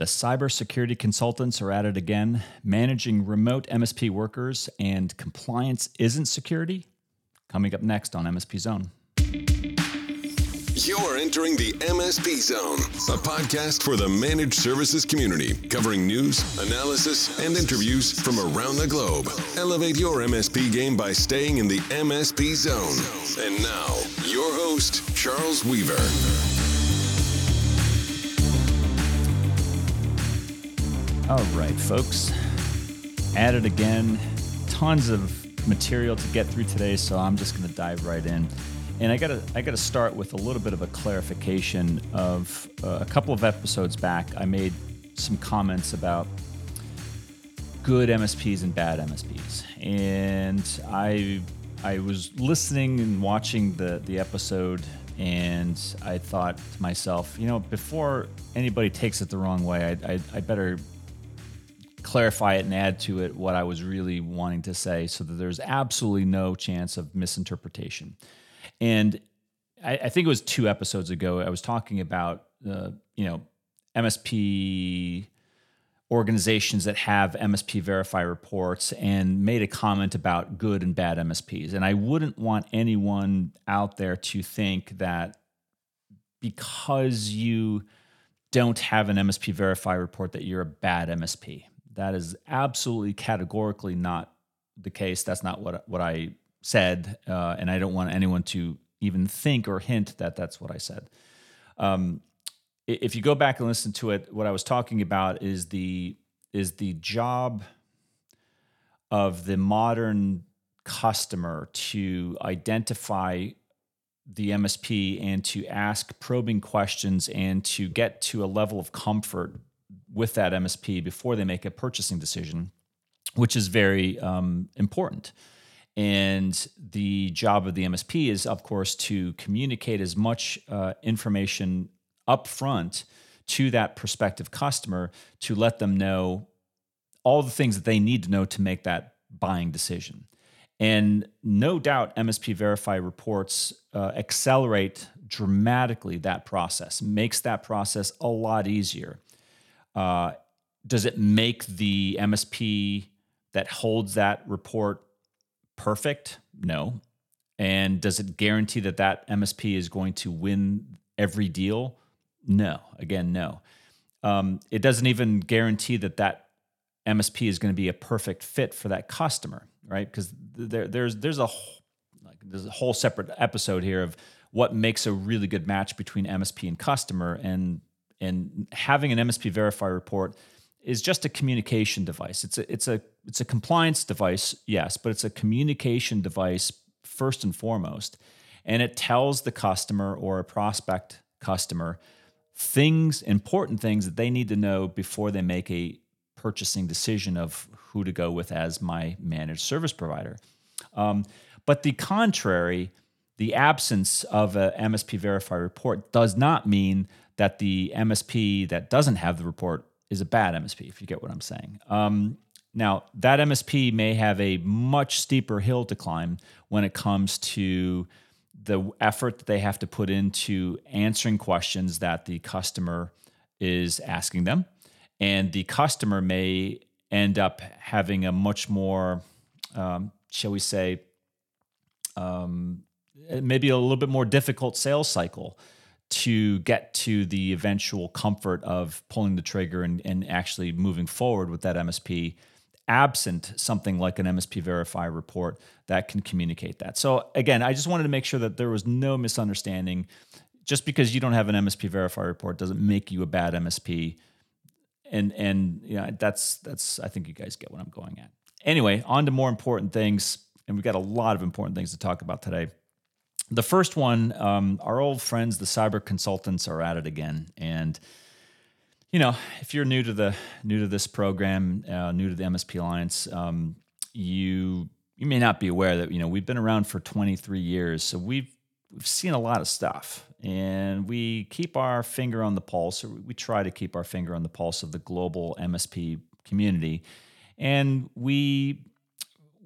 The cybersecurity consultants are at it again. Managing remote MSP workers and compliance isn't security. Coming up next on MSP Zone. You're entering the MSP Zone, a podcast for the managed services community, covering news, analysis, and interviews from around the globe. Elevate your MSP game by staying in the MSP Zone. And now, your host, Charles Weaver. All right, folks. At it again. Tons of material to get through today, so I'm just going to dive right in. And I got to I got to start with a little bit of a clarification of uh, a couple of episodes back. I made some comments about good MSPs and bad MSPs, and I I was listening and watching the the episode, and I thought to myself, you know, before anybody takes it the wrong way, I, I, I better clarify it and add to it what I was really wanting to say so that there's absolutely no chance of misinterpretation. And I, I think it was two episodes ago, I was talking about, uh, you know, MSP organizations that have MSP verify reports and made a comment about good and bad MSPs. And I wouldn't want anyone out there to think that because you don't have an MSP verify report that you're a bad MSP. That is absolutely categorically not the case. That's not what what I said, uh, and I don't want anyone to even think or hint that that's what I said. Um, if you go back and listen to it, what I was talking about is the is the job of the modern customer to identify the MSP and to ask probing questions and to get to a level of comfort with that MSP before they make a purchasing decision, which is very um, important. And the job of the MSP is, of course, to communicate as much uh, information upfront to that prospective customer to let them know all the things that they need to know to make that buying decision. And no doubt, MSP Verify reports uh, accelerate dramatically that process, makes that process a lot easier. Uh, does it make the MSP that holds that report perfect? No. And does it guarantee that that MSP is going to win every deal? No. Again, no. Um, it doesn't even guarantee that that MSP is going to be a perfect fit for that customer, right? Because there, there's there's a like, there's a whole separate episode here of what makes a really good match between MSP and customer, and and having an MSP verify report is just a communication device. It's a it's a it's a compliance device, yes, but it's a communication device first and foremost. And it tells the customer or a prospect customer things, important things that they need to know before they make a purchasing decision of who to go with as my managed service provider. Um, but the contrary, the absence of a MSP verify report does not mean that the MSP that doesn't have the report is a bad MSP, if you get what I'm saying. Um, now, that MSP may have a much steeper hill to climb when it comes to the effort that they have to put into answering questions that the customer is asking them. And the customer may end up having a much more, um, shall we say, um, Uh, maybe a little bit more difficult sales cycle to get to the eventual comfort of pulling the trigger and, and actually moving forward with that MSP, absent something like an MSP Verify report that can communicate that. So, again, I just wanted to make sure that there was no misunderstanding. Just because you don't have an MSP Verify report doesn't make you a bad MSP. And and you know, that's that's I think you guys get what I'm going at. Anyway, on to more important things, and we've got a lot of important things to talk about today the first one, um, our old friends, the cyber consultants, are at it again. And you know, if you're new to the new to this program, uh, new to the MSP Alliance, um, you you may not be aware that you know we've been around for 23 years, so we've we've seen a lot of stuff, and we keep our finger on the pulse, or we try to keep our finger on the pulse of the global MSP community, and we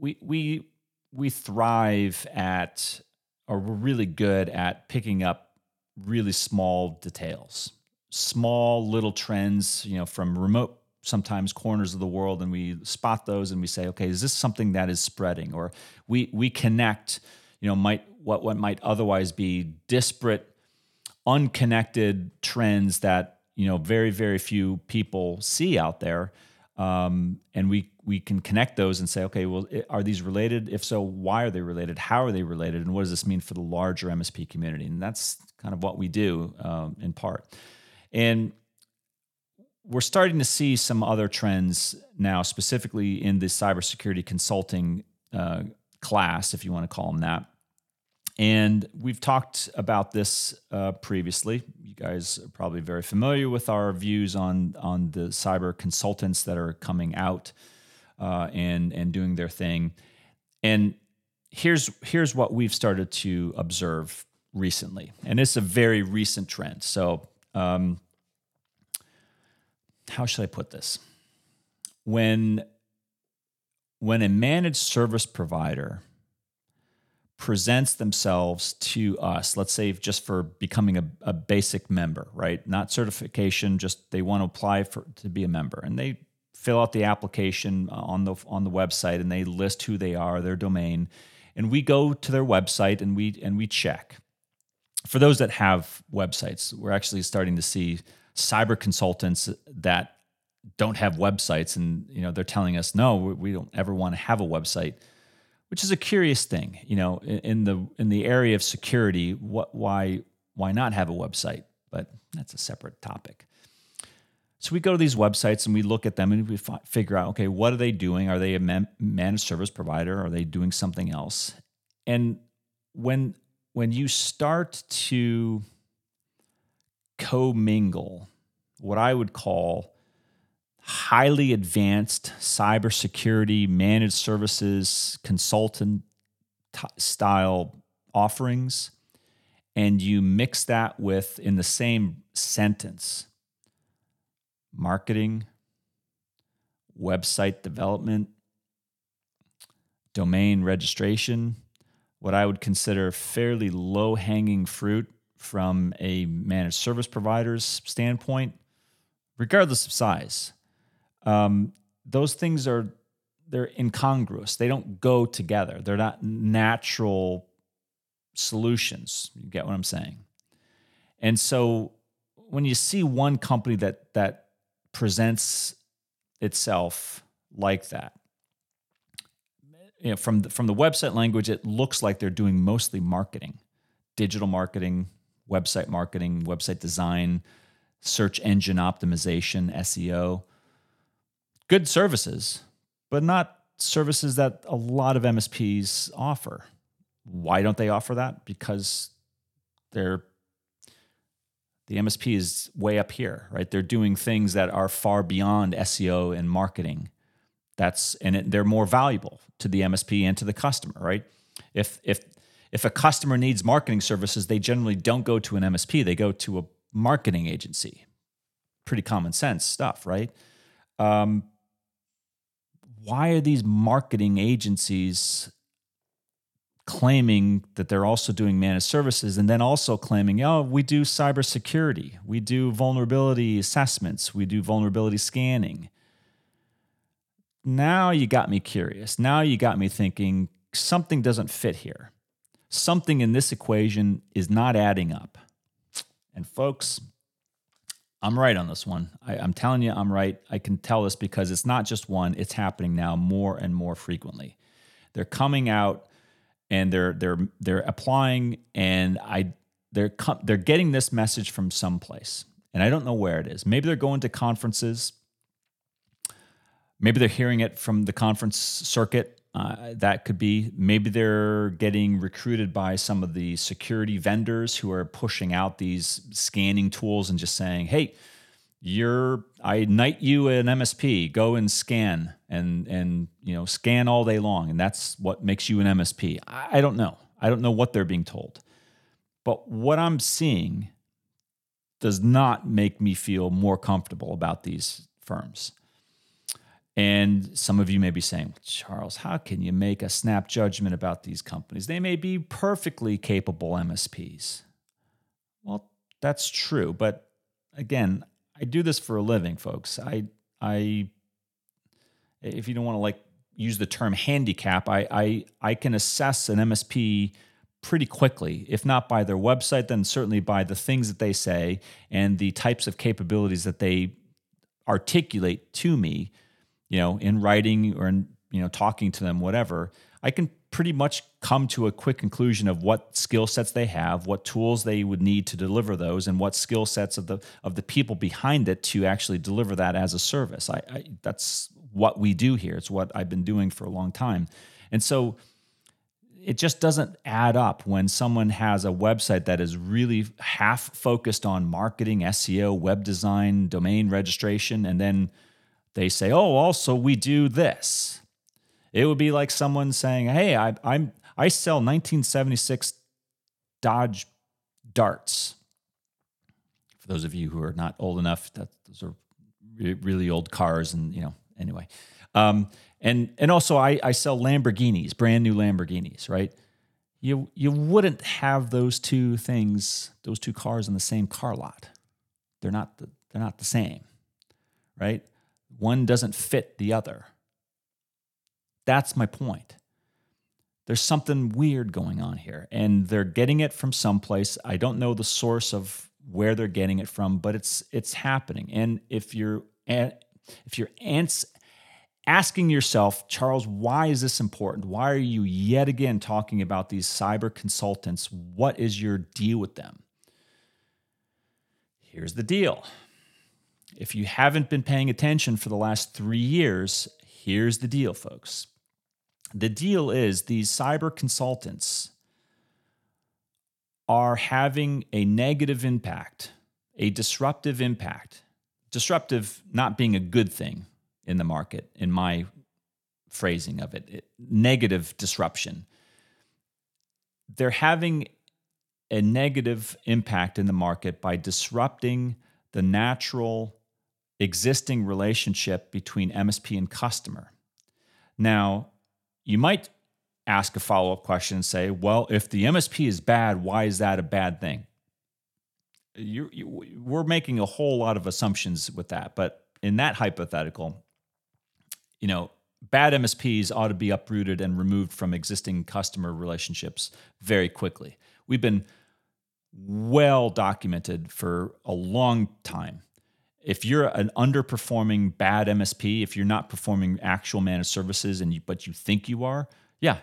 we we we thrive at we're really good at picking up really small details. small little trends, you know, from remote sometimes corners of the world and we spot those and we say okay is this something that is spreading or we we connect you know might what what might otherwise be disparate unconnected trends that you know very very few people see out there um, and we we can connect those and say okay well are these related? If so why are they related? How are they related? And what does this mean for the larger msp community? And that's kind of what we do um, in part. And we're starting to see some other trends now, specifically in the cybersecurity consulting uh, class, if you want to call them that. And we've talked about this uh, previously. You guys are probably very familiar with our views on on the cyber consultants that are coming out uh, and and doing their thing. And here's here's what we've started to observe recently, and it's a very recent trend. So um, how should I put this? When when a managed service provider presents themselves to us, let's say just for becoming a, a basic member, right? Not certification, just they want to apply for to be a member. And they fill out the application uh, on the on the website and they list who they are, their domain. And we go to their website and we and we check. For those that have websites, we're actually starting to see cyber consultants that don't have websites and you know they're telling us no we don't ever want to have a website which is a curious thing you know in the in the area of security what why why not have a website? But that's a separate topic. So we go to these websites and we look at them and we figure out okay what are they doing? Are they a managed service provider? Are they doing something else? And when when you start to commingle what I would call highly advanced cybersecurity managed services consultant t- style offerings and you mix that with in the same sentence marketing website development domain registration what i would consider fairly low hanging fruit from a managed service provider's standpoint, regardless of size. Um, those things are they're incongruous. They don't go together. They're not natural solutions. You get what I'm saying? And so when you see one company that that presents itself like that, you know, from the, from the website language, it looks like they're doing mostly marketing, digital marketing, website marketing, website design, search engine optimization, SEO. Good services, but not services that a lot of MSPs offer. Why don't they offer that? Because they're the MSP is way up here, right? They're doing things that are far beyond SEO and marketing. That's and it, they're more valuable to the MSP and to the customer, right? If if if a customer needs marketing services, they generally don't go to an MSP, they go to a marketing agency. Pretty common sense stuff, right? Um, why are these marketing agencies claiming that they're also doing managed services and then also claiming, oh, we do cybersecurity, we do vulnerability assessments, we do vulnerability scanning? Now you got me curious. Now you got me thinking something doesn't fit here something in this equation is not adding up. And folks, I'm right on this one. I, am telling you, I'm right. I can tell this because it's not just one, it's happening now more and more frequently. They're coming out and they're they're they're applying and I they're they're getting this message from someplace. And I don't know where it is. Maybe they're going to conferences. Maybe they're hearing it from the conference circuit uh, that could be maybe they're getting recruited by some of the security vendors who are pushing out these scanning tools and just saying, "Hey, you're I knight you an MSP. Go and scan and and you know scan all day long, and that's what makes you an MSP." I, I don't know. I don't know what they're being told, but what I'm seeing does not make me feel more comfortable about these firms. And some of you may be saying, Charles, how can you make a snap judgment about these companies? They may be perfectly capable MSPs. Well, that's true, but again, I do this for a living, folks. I I if you don't want to like use the term handicap, I I I can assess an MSP pretty quickly, if not by their website, then certainly by the things that they say and the types of capabilities that they articulate to me, you know, in writing or in, you know, talking to them, whatever. I can pretty much come to a quick conclusion of what skill sets they have, what tools they would need to deliver those, and what skill sets of the of the people behind it to actually deliver that as a service. I, I that's what we do here. It's what I've been doing for a long time, and so it just doesn't add up when someone has a website that is really half focused on marketing, SEO, web design, domain registration, and then they say, "Oh, also we do this." It would be like someone saying, "Hey, I, I'm I sell 1976 Dodge Darts." For those of you who are not old enough, that those are really old cars, and you know, anyway. Um, and and also, I, I sell Lamborghinis, brand new Lamborghinis, right? You you wouldn't have those two things, those two cars in the same car lot. They're not the, they're not the same, right? One doesn't fit the other. That's my point. There's something weird going on here, and they're getting it from someplace. I don't know the source of where they're getting it from, but it's it's happening. And if you're if you're ants asking yourself, Charles, why is this important? Why are you yet again talking about these cyber consultants? What is your deal with them? Here's the deal. If you haven't been paying attention for the last three years, here's the deal, folks. The deal is these cyber consultants are having a negative impact, a disruptive impact. Disruptive not being a good thing in the market, in my phrasing of it, it negative disruption. They're having a negative impact in the market by disrupting the natural existing relationship between MSP and customer. Now, you might ask a follow up question and say, well, if the MSP is bad, why is that a bad thing? You, you, we're making a whole lot of assumptions with that. But in that hypothetical, you know, bad MSPs ought to be uprooted and removed from existing customer relationships very quickly. We've been well documented for a long time if you're an underperforming bad MSP, if you're not performing actual managed services and you, but you think you are, yeah,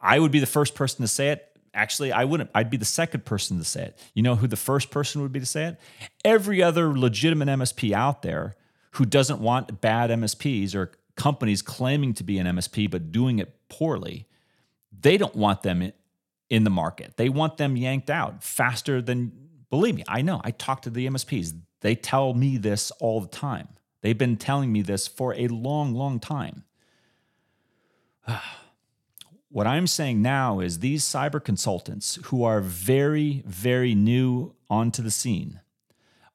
I would be the first person to say it. Actually, I wouldn't. I'd be the second person to say it. You know who the first person would be to say it? Every other legitimate MSP out there who doesn't want bad MSPs or companies claiming to be an MSP but doing it poorly, they don't want them in the market. They want them yanked out faster than believe me, I know. I talk to the MSPs. They tell me this all the time. They've been telling me this for a long, long time. what I'm saying now is these cyber consultants who are very, very new onto the scene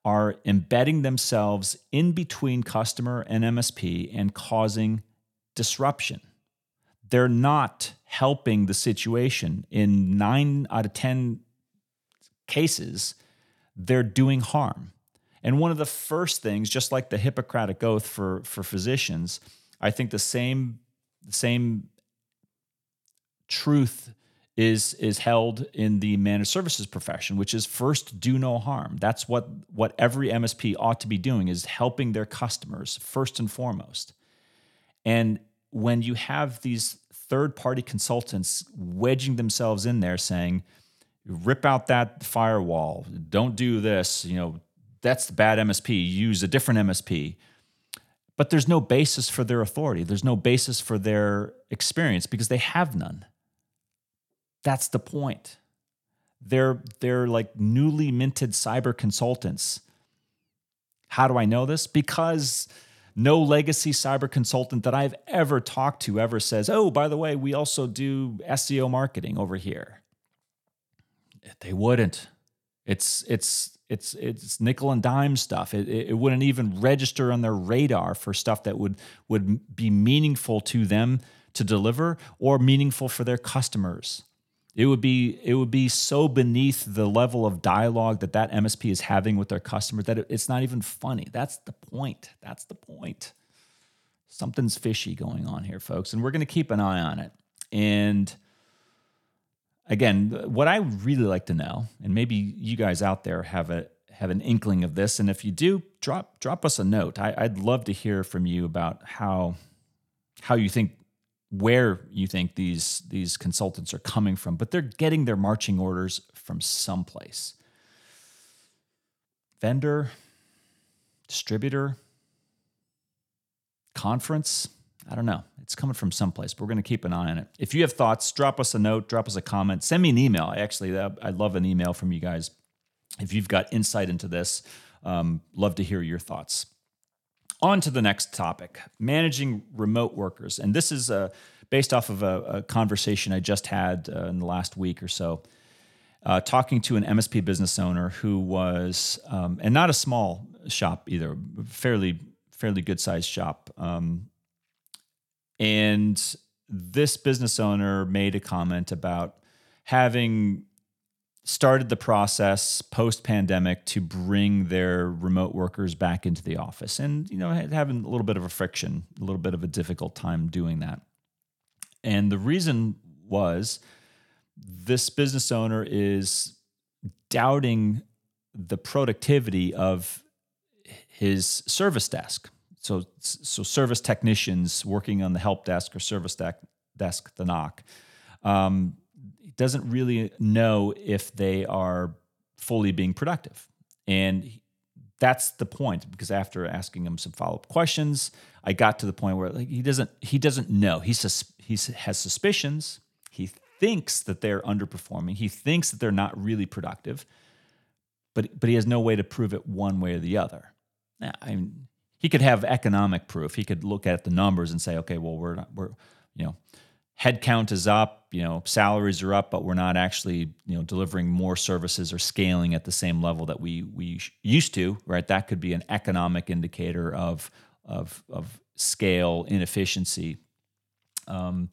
are embedding themselves in between customer and MSP and causing disruption. They're not helping the situation. In nine out of 10 cases, they're doing harm. And one of the first things, just like the Hippocratic Oath for, for physicians, I think the same, the same truth is, is held in the managed services profession, which is first do no harm. That's what, what every MSP ought to be doing is helping their customers first and foremost. And when you have these third party consultants wedging themselves in there saying, rip out that firewall, don't do this, you know, that's the bad MSP. Use a different MSP. But there's no basis for their authority. There's no basis for their experience because they have none. That's the point. They're they're like newly minted cyber consultants. How do I know this? Because no legacy cyber consultant that I've ever talked to ever says, "Oh, by the way, we also do SEO marketing over here." They wouldn't. It's it's it's it's nickel and dime stuff. It, it wouldn't even register on their radar for stuff that would would be meaningful to them to deliver or meaningful for their customers. It would be it would be so beneath the level of dialogue that that MSP is having with their customers that it's not even funny. That's the point. That's the point. Something's fishy going on here, folks, and we're going to keep an eye on it. And again, what I really like to know, and maybe you guys out there have a have an inkling of this, and if you do, drop drop us a note. I, I'd love to hear from you about how how you think where you think these these consultants are coming from, but they're getting their marching orders from someplace. Vendor, distributor, conference, I don't know. It's coming from someplace, but we're going to keep an eye on it. If you have thoughts, drop us a note, drop us a comment, send me an email. I actually I love an email from you guys. If you've got insight into this, um, love to hear your thoughts. On to the next topic managing remote workers. And this is uh, based off of a, a, conversation I just had uh, in the last week or so, uh, talking to an MSP business owner who was, um, and not a small shop either, fairly, fairly good sized shop. Um, and this business owner made a comment about having started the process post pandemic to bring their remote workers back into the office and you know having a little bit of a friction a little bit of a difficult time doing that. And the reason was this business owner is doubting the productivity of his service desk. So so service technicians working on the help desk or service desk, desk the NOC um, doesn't really know if they are fully being productive. And that's the point because after asking him some follow-up questions, I got to the point where like he doesn't he doesn't know. He sus- he has suspicions. He thinks that they're underperforming. He thinks that they're not really productive. But but he has no way to prove it one way or the other. Now, I mean, he could have economic proof. He could look at the numbers and say, okay, well, we're not, we're you know, headcount is up, you know, salaries are up, but we're not actually, you know, delivering more services or scaling at the same level that we we used to, right? That could be an economic indicator of of of scale inefficiency. Um,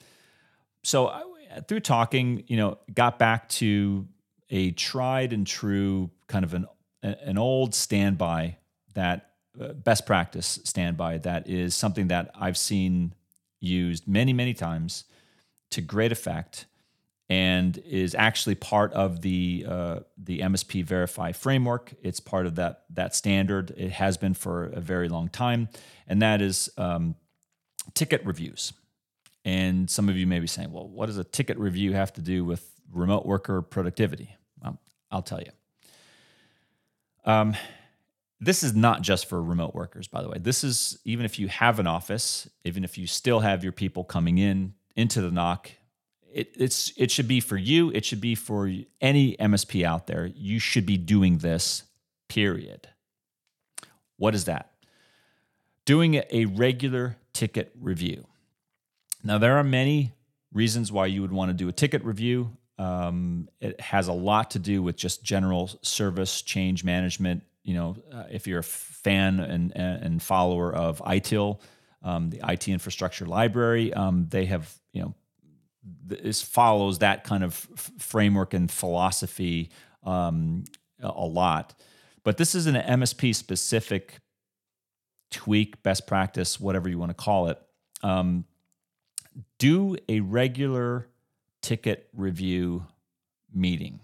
so I, through talking, you know, got back to a tried and true kind of an an old standby that uh, best practice standby that is something that I've seen used many many times to great effect and is actually part of the uh, the MSP Verify framework. It's part of that that standard. It has been for a very long time, and that is um, ticket reviews. And some of you may be saying, "Well, what does a ticket review have to do with remote worker productivity?" Well, I'll tell you. Um, this is not just for remote workers, by the way. This is even if you have an office, even if you still have your people coming in into the NOC. It, it's it should be for you. It should be for any MSP out there. You should be doing this. Period. What is that? Doing a regular ticket review. Now there are many reasons why you would want to do a ticket review. Um, it has a lot to do with just general service change management. You know, uh, if you're a fan and, and follower of ITIL, um, the IT infrastructure library. Um, they have, you know, this follows that kind of f- framework and philosophy um, a, lot. But this is an MSP specific tweak, best practice, whatever you want to call it. Um, do a regular ticket review meeting.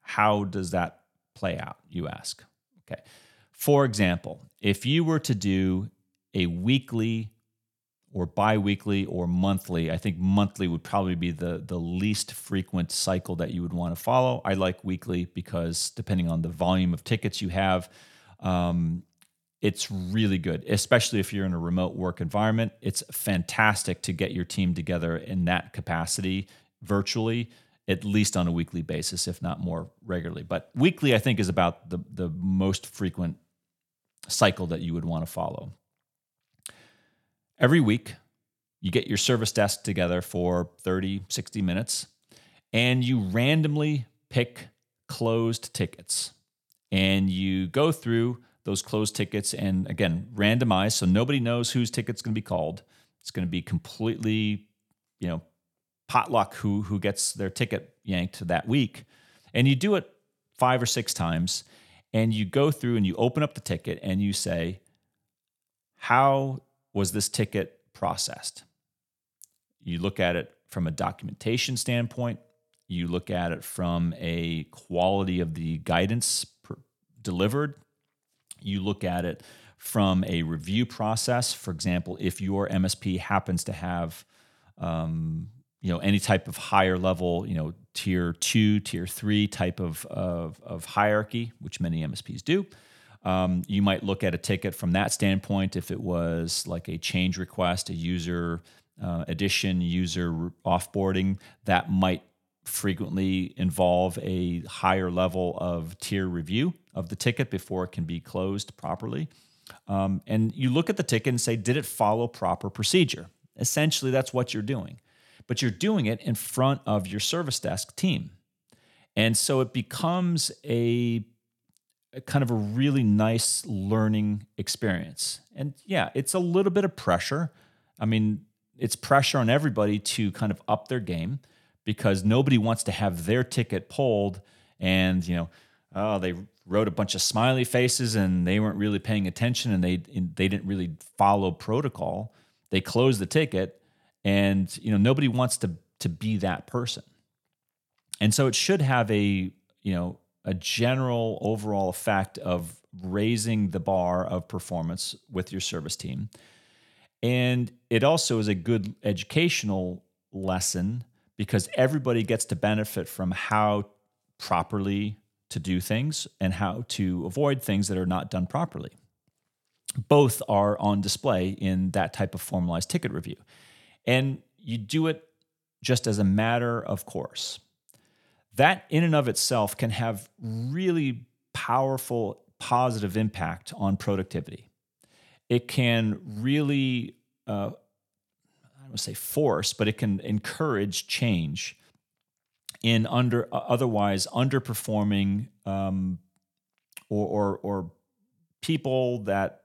How does that play out, you ask? Okay. For example, if you were to do a weekly or biweekly or monthly. I think monthly would probably be the the least frequent cycle that you would want to follow. I like weekly because depending on the volume of tickets you have, um, it's really good, especially if you're in a remote work environment. It's fantastic to get your team together in that capacity virtually, at least on a weekly basis, if not more regularly. But weekly, I think, is about the the most frequent cycle that you would want to follow. Every week, you get your service desk together for 30, 60 minutes, and you randomly pick closed tickets. And you go through those closed tickets and again, randomize so nobody knows whose ticket's going to be called. It's going to be completely, you know, potluck who who gets their ticket yanked that week, and you do it five or six times, and you go through and you open up the ticket and you say, how was this ticket processed? You look at it from a documentation standpoint. You look at it from a quality of the guidance delivered. You look at it from a review process. For example, if your MSP happens to have um, you know any type of higher level you know tier two tier three type of, of, of hierarchy which many msps do um, you might look at a ticket from that standpoint if it was like a change request a user uh, addition user offboarding. That might frequently involve a higher level of tier review of the ticket before it can be closed properly. Um, and you look at the ticket and say did it follow proper procedure? Essentially that's what you're doing. But you're doing it in front of your service desk team. And so it becomes a, a, kind of a really nice learning experience. And yeah, it's a little bit of pressure. I mean, it's pressure on everybody to kind of up their game because nobody wants to have their ticket pulled and, you know, oh, they wrote a bunch of smiley faces and they weren't really paying attention and they they didn't really follow protocol. They closed the ticket and you know nobody wants to to be that person and so it should have a you know a general overall effect of raising the bar of performance with your service team. And it also is a good educational lesson because everybody gets to benefit from how properly to do things and how to avoid things that are not done properly. Both are on display in that type of formalized ticket review. And you do it just as a matter of course. That, in and of itself, can have really powerful positive impact on productivity. It can really, uh, I don't say force, but it can encourage change in under uh, otherwise underperforming um, or, or, or people that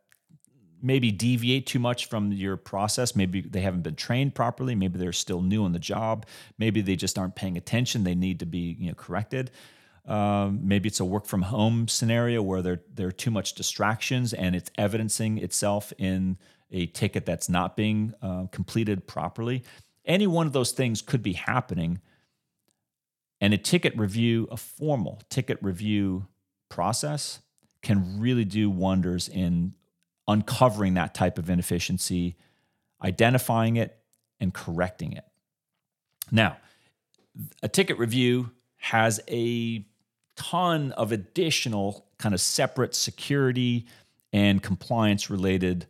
maybe deviate too much from your process. Maybe they haven't been trained properly. Maybe they're still new on the job. Maybe they just aren't paying attention. They need to be you know corrected. Um, maybe it's a work from home scenario where there there are too much distractions and it's evidencing itself in a ticket that's not being uh, completed properly. Any one of those things could be happening. And a ticket review, a formal ticket review process, can really do wonders in uncovering that type of inefficiency, identifying it, and correcting it. Now, a ticket review has a ton of additional kind of separate security and compliance related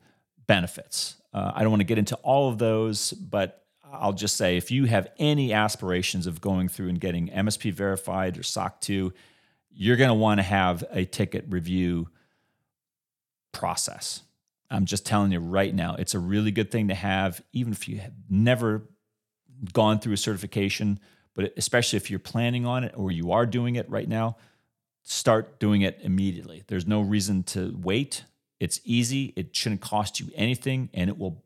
benefits. Uh, I don't want to get into all of those, but I'll just say if you have any aspirations of going through and getting MSP verified or SOC 2, you're going to want to have a ticket review process. I'm just telling you right now, it's a really good thing to have, even if you have never gone through a certification, but especially if you're planning on it or you are doing it right now, start doing it immediately. There's no reason to wait. It's easy, it shouldn't cost you anything, and it will,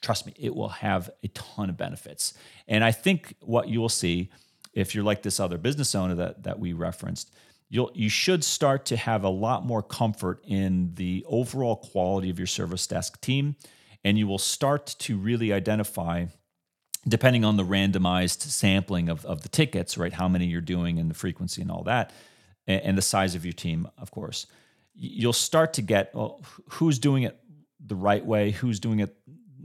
trust me, it will have a ton of benefits. And I think what you will see if you're like this other business owner that, that we referenced, you'll you should start to have a lot more comfort in the overall quality of your service desk team and you will start to really identify depending on the randomized sampling of, of the tickets right how many you're doing and the frequency and all that and, and the size of your team of course you'll start to get well, who's doing it the right way who's doing it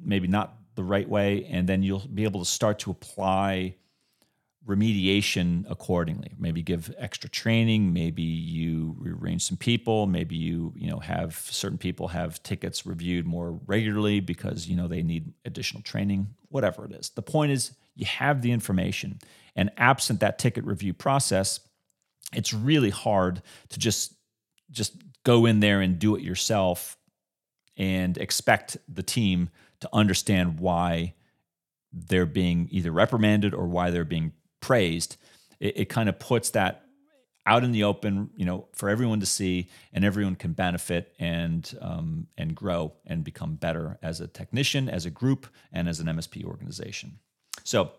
maybe not the right way and then you'll be able to start to apply remediation accordingly. Maybe give extra training maybe you rearrange some people maybe you you know have certain people have tickets reviewed more regularly because you know they need additional training whatever it is. The point is you have the information and absent that ticket review process it's really hard to just just go in there and do it yourself and expect the team to understand why they're being either reprimanded or why they're being praised, it, it kind of puts that out in the open, you know, for everyone to see, and everyone can benefit and um, and grow and become better as a technician, as a group, and as an MSP organization. So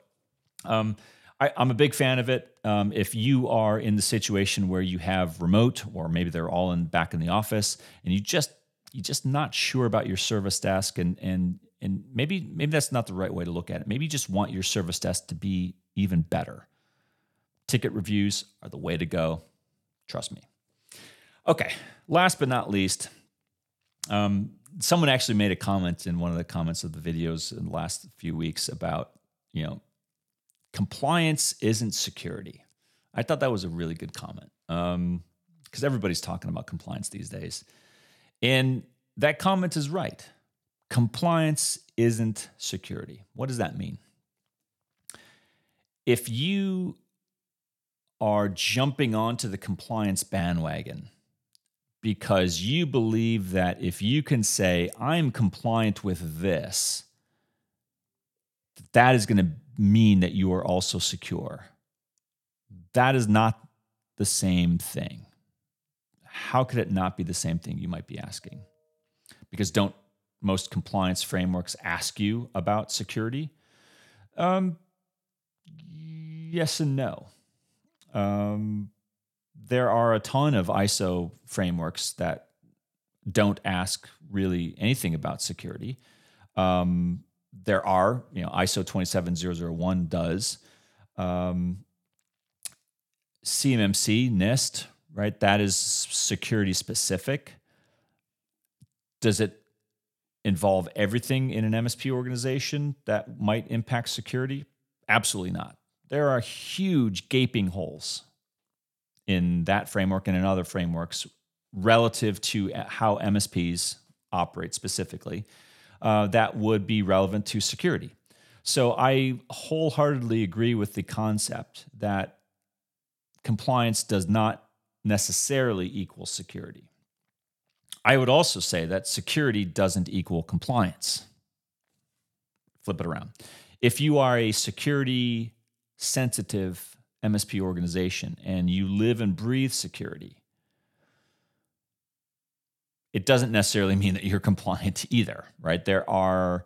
Um, I, am a big fan of it. Um, if you are in the situation where you have remote, or maybe they're all in back in the office, and you just you're just not sure about your service desk, and and and maybe maybe that's not the right way to look at it. Maybe you just want your service desk to be even better. Ticket reviews are the way to go. Trust me. Okay, last but not least, um, someone actually made a comment in one of the comments of the videos in the last few weeks about you know compliance isn't security. I thought that was a really good comment because um, everybody's talking about compliance these days. And that comment is right. Compliance isn't security. What does that mean? If you are jumping onto the compliance bandwagon because you believe that if you can say, I'm compliant with this, that is going to mean that you are also secure. That is not the same thing. How could it not be the same thing, you might be asking? Because don't most compliance frameworks ask you about security? Um, yes and no. Um, there are a ton of ISO frameworks that don't ask really anything about security. Um, there are, you know, ISO 27001 does. Um, CMMC, NIST, right? That is security specific. Does it involve everything in an MSP organization that might impact security? Absolutely not. There are huge gaping holes in that framework and in other frameworks relative to how MSPs operate specifically uh, that would be relevant to security. So I wholeheartedly agree with the concept that compliance does not necessarily equal security. I would also say that security doesn't equal compliance. Flip it around. If you are a security sensitive MSP organization and you live and breathe security, it doesn't necessarily mean that you're compliant either, right? There are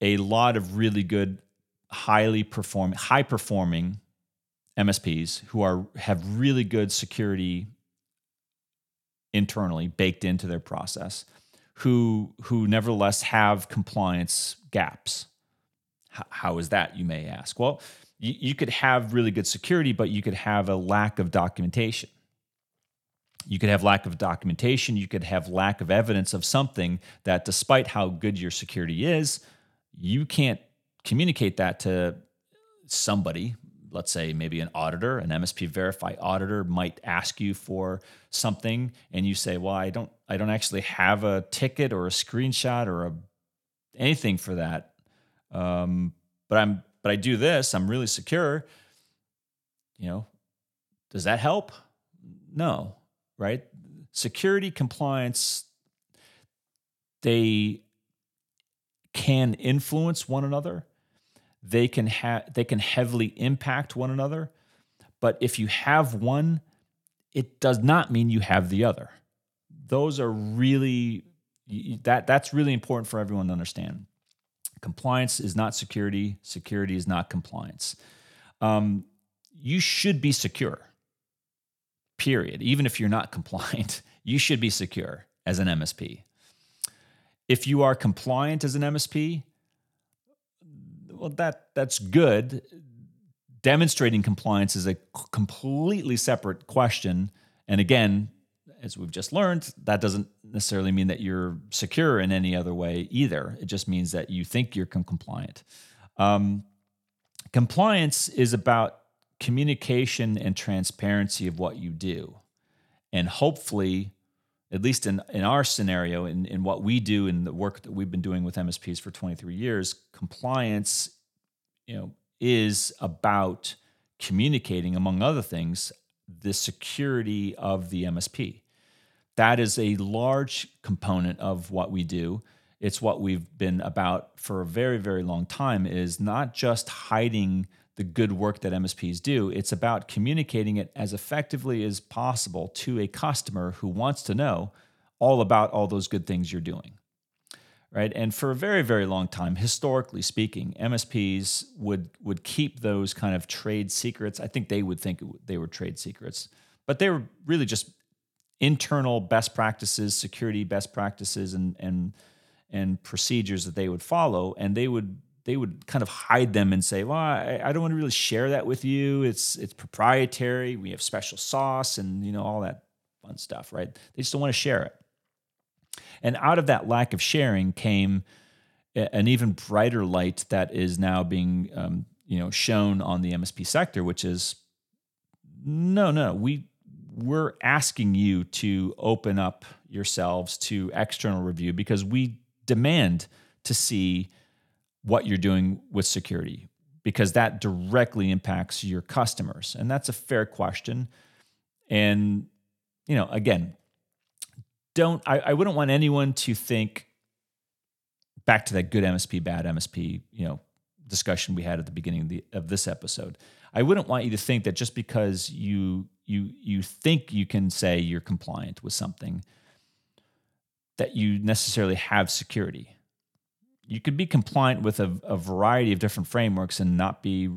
a lot of really good, highly performing, high performing MSPs who are have really good security internally baked into their process, who who nevertheless have compliance gaps. H- how is that, you may ask? Well, you, you could have really good security, but you could have a lack of documentation. You could have lack of documentation. You could have lack of evidence of something that despite how good your security is you can't communicate that to somebody. Let's say maybe an auditor an msp verify auditor might ask you for something and you say well i don't i don't actually have a ticket or a screenshot or a anything for that um, but i'm but i do this i'm really secure you know does that help no right? Security compliance, they can influence one another. They can have they can heavily impact one another. But if you have one, it does not mean you have the other. Those are really that that's really important for everyone to understand. Compliance is not security. Security is not compliance. Um, you should be secure period. Even if you're not compliant, you should be secure as an MSP. If you are compliant as an MSP, well, that that's good. Demonstrating compliance is a completely separate question. And again, as we've just learned, that doesn't necessarily mean that you're secure in any other way either. It just means that you think you're compliant. Um, compliance is about communication and transparency of what you do. And hopefully, at least in, in our scenario, in, in what we do in the work that we've been doing with MSPs for 23 years, compliance, you know, is about communicating, among other things, the security of the MSP. That is a large component of what we do. It's what we've been about for a very, very long time, is not just hiding the good work that MSPs do. It's about communicating it as effectively as possible to a customer who wants to know all about all those good things you're doing. right? And for a very, very long time, historically speaking, MSPs would would keep those kind of trade secrets. I think they would think they were trade secrets, but they were really just internal best practices, security best practices, and and and procedures that they would follow, and they would they would kind of hide them and say, "Well, I, I don't want to really share that with you. It's it's proprietary. We have special sauce, and you know all that fun stuff, right? They just don't want to share it." And out of that lack of sharing came an even brighter light that is now being um, you know shown on the MSP sector, which is no, no, we we're asking you to open up yourselves to external review because we demand to see what you're doing with security because that directly impacts your customers. And that's a fair question. And you know again don't I, I wouldn't want anyone to think back to that good msp bad msp you know discussion we had at the beginning of, the, of this episode. I wouldn't want you to think that just because you you you think you can say you're compliant with something that you necessarily have security. You could be compliant with a, a variety of different frameworks and not be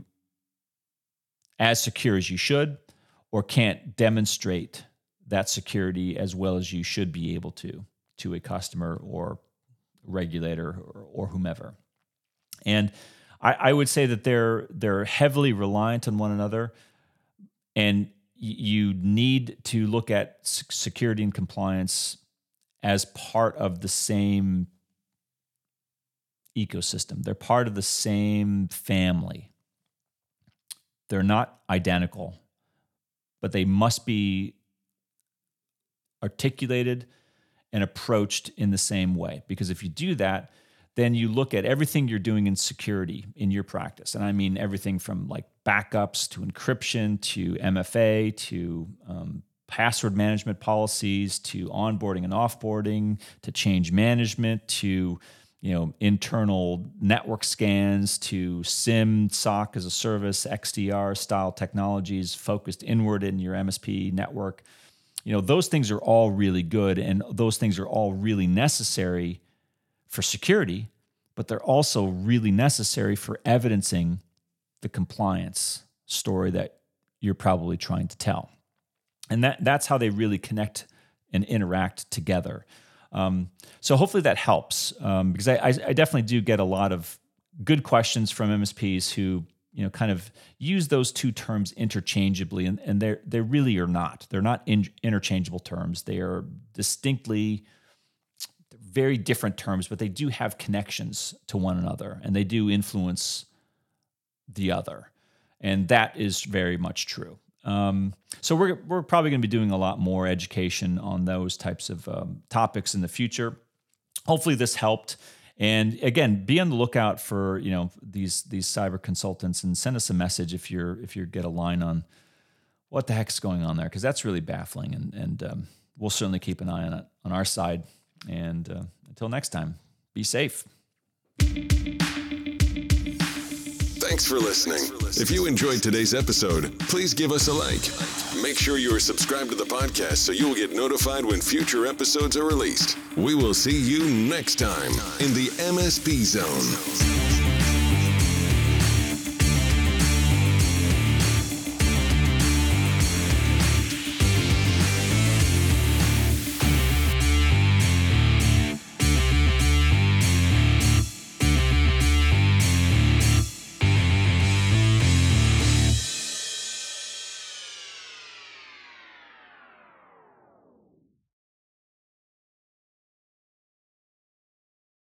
as secure as you should or can't demonstrate that security as well as you should be able to to a customer or regulator or, or whomever. And I, I, would say that they're they're heavily reliant on one another. And you need to look at security and compliance as part of the same ecosystem. They're part of the same family. They're not identical, but they must be articulated and approached in the same way. Because if you do that, then you look at everything you're doing in security in your practice. And I mean everything from like backups to encryption to MFA to um, password management policies to onboarding and offboarding to change management to you know internal network scans to SIEM SOC as a service, XDR style technologies focused inward in your MSP network. You know those things are all really good, and those things are all really necessary for security, but they're also really necessary for evidencing the compliance story that you're probably trying to tell, and that that's how they really connect and interact together. Um, so hopefully that helps um, because I, I, definitely do get a lot of good questions from MSPs who you know kind of use those two terms interchangeably, and, and they they really are not. They're not in, interchangeable terms. They are distinctly very different terms, but they do have connections to one another, and they do influence the other, and that is very much true. Um, so we're we're probably going to be doing a lot more education on those types of um, topics in the future. Hopefully, this helped. And again, be on the lookout for you know these these cyber consultants and send us a message if you're if you get a line on what the heck's going on there because that's really baffling. And and um, we'll certainly keep an eye on it on our side. And uh, until next time, be safe. Thanks for listening. If you enjoyed today's episode, please give us a like. Make sure you are subscribed to the podcast so you will get notified when future episodes are released. We will see you next time in the MSP Zone.